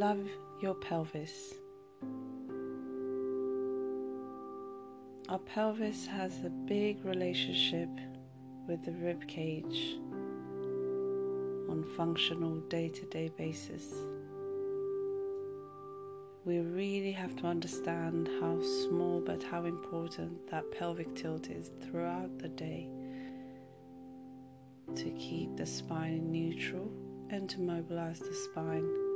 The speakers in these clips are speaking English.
love your pelvis. Our pelvis has a big relationship with the rib cage on functional day-to-day basis. We really have to understand how small but how important that pelvic tilt is throughout the day to keep the spine neutral and to mobilize the spine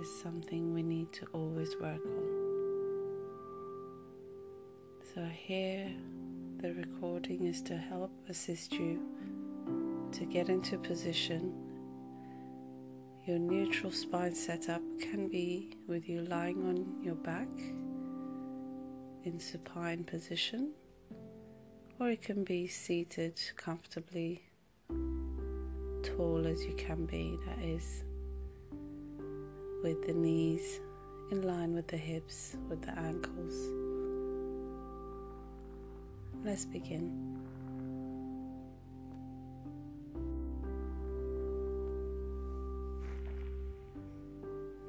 is something we need to always work on. So, here the recording is to help assist you to get into position. Your neutral spine setup can be with you lying on your back in supine position, or it can be seated comfortably, tall as you can be, that is, with the knees in line with the hips, with the ankles. Let's begin.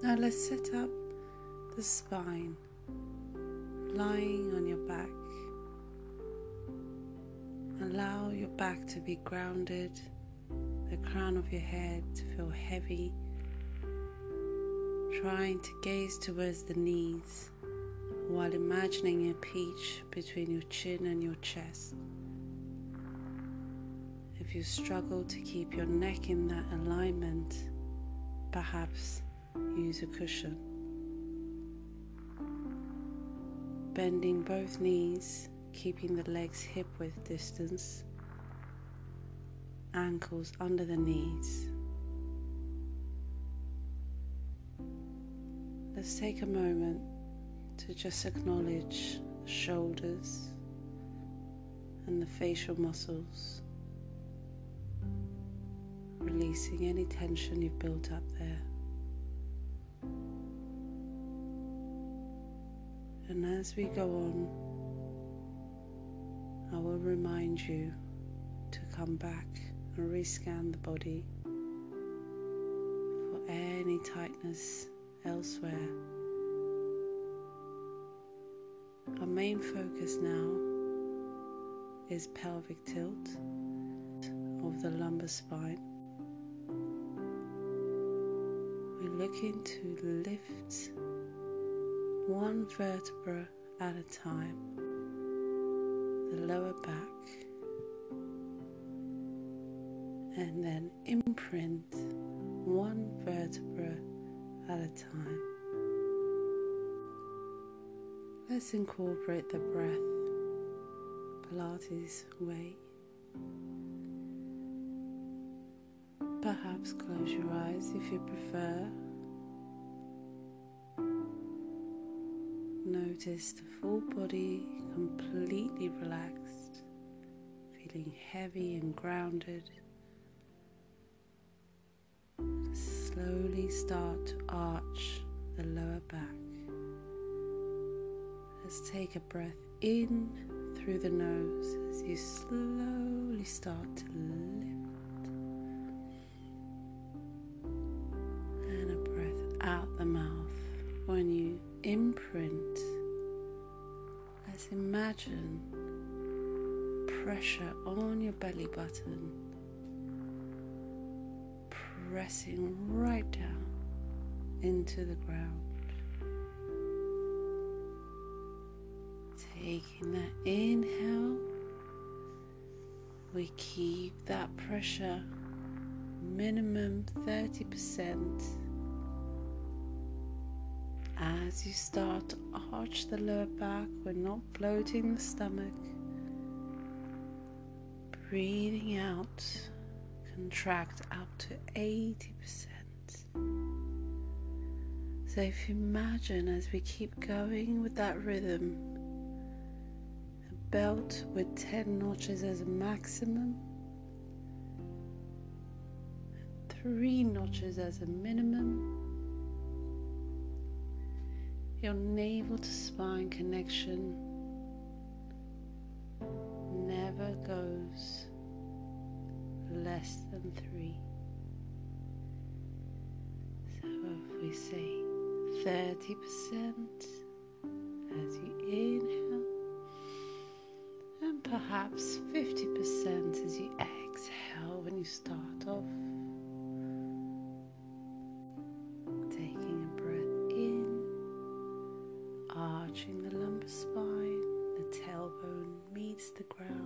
Now let's set up the spine lying on your back. Allow your back to be grounded, the crown of your head to feel heavy, trying to gaze towards the knees while imagining a peach between your chin and your chest. If you struggle to keep your neck in that alignment, perhaps use a cushion. Bending both knees, keeping the legs hip width distance, ankles under the knees. Let's take a moment to just acknowledge the shoulders and the facial muscles, releasing any tension you've built up there. And as we go on, I will remind you to come back and rescan the body for any tightness elsewhere. Our main focus now is pelvic tilt of the lumbar spine. We're looking to lift one vertebra at a time, the lower back, and then imprint one vertebra at a time. Let's incorporate the breath Pilates way. Perhaps close your eyes if you prefer. Notice the full body completely relaxed, feeling heavy and grounded. Slowly start to arch the lower back. Let's take a breath in through the nose as you slowly start to lift, and a breath out the mouth when you imprint. Let's imagine pressure on your belly button, pressing right down into the ground. Taking that inhale, we keep that pressure minimum 30%. As you start to arch the lower back, we're not bloating the stomach. Breathing out, contract up to 80%. So if you imagine as we keep going with that rhythm, a belt with 10 notches as a maximum, 3 notches as a minimum. Your navel to spine connection never goes less than 3. So if we say 30% as you inhale, and perhaps 50% as you exhale when you start off. Taking a breath in, arching the lumbar spine, the tailbone meets the ground.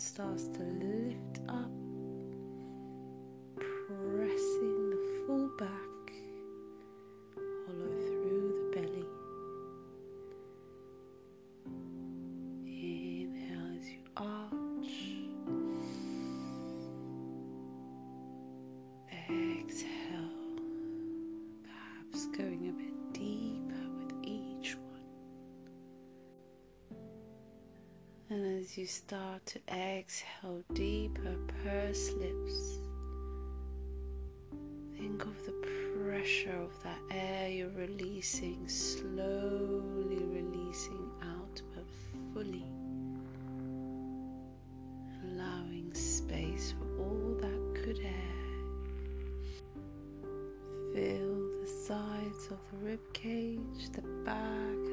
Starts to lift up, And as you start to exhale deeper, purse lips. Think of the pressure of that air you're releasing, slowly releasing out, but fully allowing space for all that good air. Feel the sides of the rib cage, the back